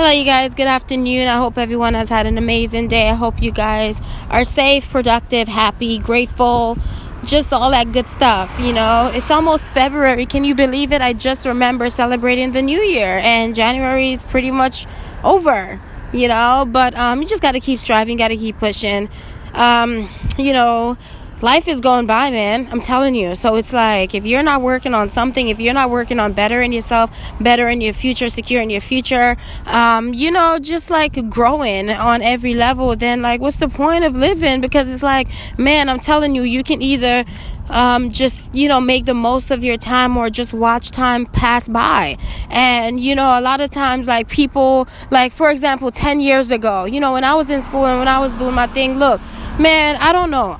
Hello, you guys. Good afternoon. I hope everyone has had an amazing day. I hope you guys are safe, productive, happy, grateful, just all that good stuff. You know, it's almost February. Can you believe it? I just remember celebrating the new year, and January is pretty much over, you know, but um, you just got to keep striving, got to keep pushing. Um, you know, life is going by, man. I'm telling you. So it's like if you're not working on something, if you're not working on bettering yourself, bettering your future, securing your future, um, you know, just like growing on every level, then like what's the point of living? Because it's like, man, I'm telling you, you can either um, just you know make the most of your time or just watch time pass by and you know a lot of times like people like for example 10 years ago you know when i was in school and when i was doing my thing look man i don't know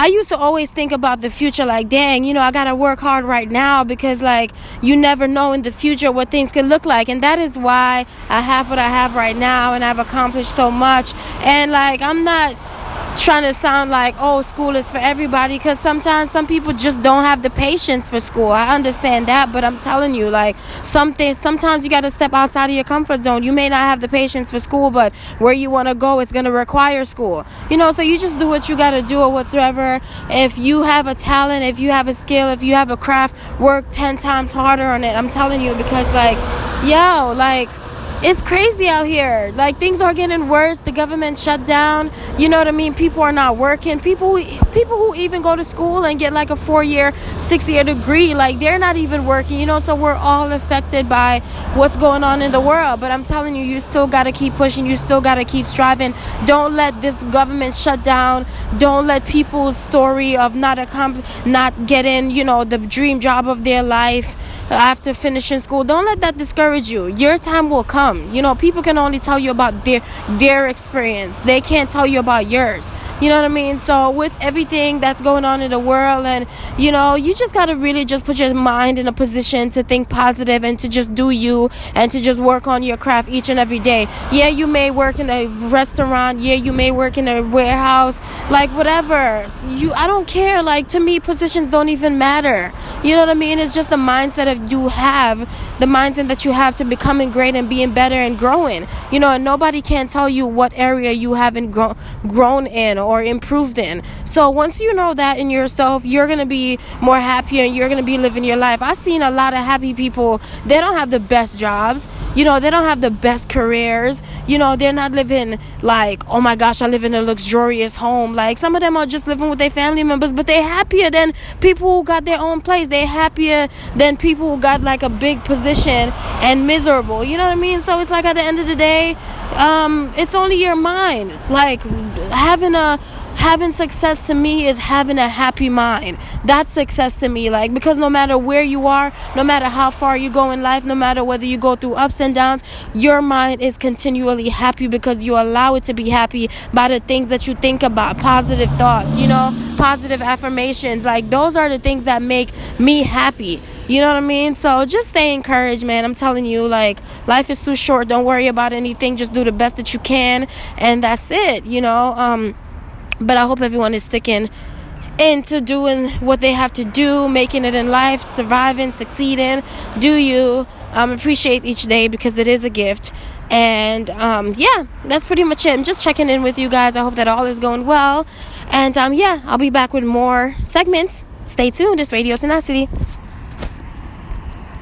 I used to always think about the future like, dang, you know, I gotta work hard right now because, like, you never know in the future what things could look like. And that is why I have what I have right now and I've accomplished so much. And, like, I'm not trying to sound like oh school is for everybody because sometimes some people just don't have the patience for school. I understand that but i'm telling you like something sometimes you got to step outside of your comfort zone. You may not have the patience for school but where you want to go it's going to require school. You know so you just do what you got to do or whatsoever. If you have a talent if you have a skill if you have a craft work 10 times harder on it. I'm telling you because like yo like it's crazy out here. Like things are getting worse. The government shut down. You know what I mean? People are not working. People who, people who even go to school and get like a four year, six year degree, like they're not even working. You know, so we're all affected by what's going on in the world. But I'm telling you, you still gotta keep pushing. You still gotta keep striving. Don't let this government shut down. Don't let people's story of not accomplish, not getting, you know, the dream job of their life after finishing school. Don't let that discourage you. Your time will come. You know, people can only tell you about their their experience. They can't tell you about yours. You know what I mean? So with everything that's going on in the world and you know, you just got to really just put your mind in a position to think positive and to just do you and to just work on your craft each and every day. Yeah, you may work in a restaurant, yeah, you may work in a warehouse, like whatever. You I don't care. Like to me positions don't even matter. You know what I mean? It's just the mindset of you have, the mindset that you have to becoming great and being better and growing. You know, and nobody can tell you what area you haven't grown grown in or improved in. So once you know that in yourself, you're gonna be more happier and you're gonna be living your life. I've seen a lot of happy people. They don't have the best jobs. You know, they don't have the best careers. You know, they're not living like, oh my gosh, I live in a luxurious home. Like some of them are just living with their family members, but they're happier than people who got their own place. They're happier than people who got like a big position and miserable. You know what I mean? So it's like at the end of the day, um, it's only your mind. Like having a having success to me is having a happy mind. That's success to me. Like, because no matter where you are, no matter how far you go in life, no matter whether you go through ups and downs, your mind is continually happy because you allow it to be happy by the things that you think about, positive thoughts, you know, positive affirmations. Like, those are the things that make me happy. You know what I mean? So just stay encouraged, man. I'm telling you, like, life is too short. Don't worry about anything. Just do the best that you can. And that's it, you know? Um, but I hope everyone is sticking into doing what they have to do, making it in life, surviving, succeeding. Do you um, appreciate each day because it is a gift. And um, yeah, that's pretty much it. I'm just checking in with you guys. I hope that all is going well. And um, yeah, I'll be back with more segments. Stay tuned. It's Radio Tenacity.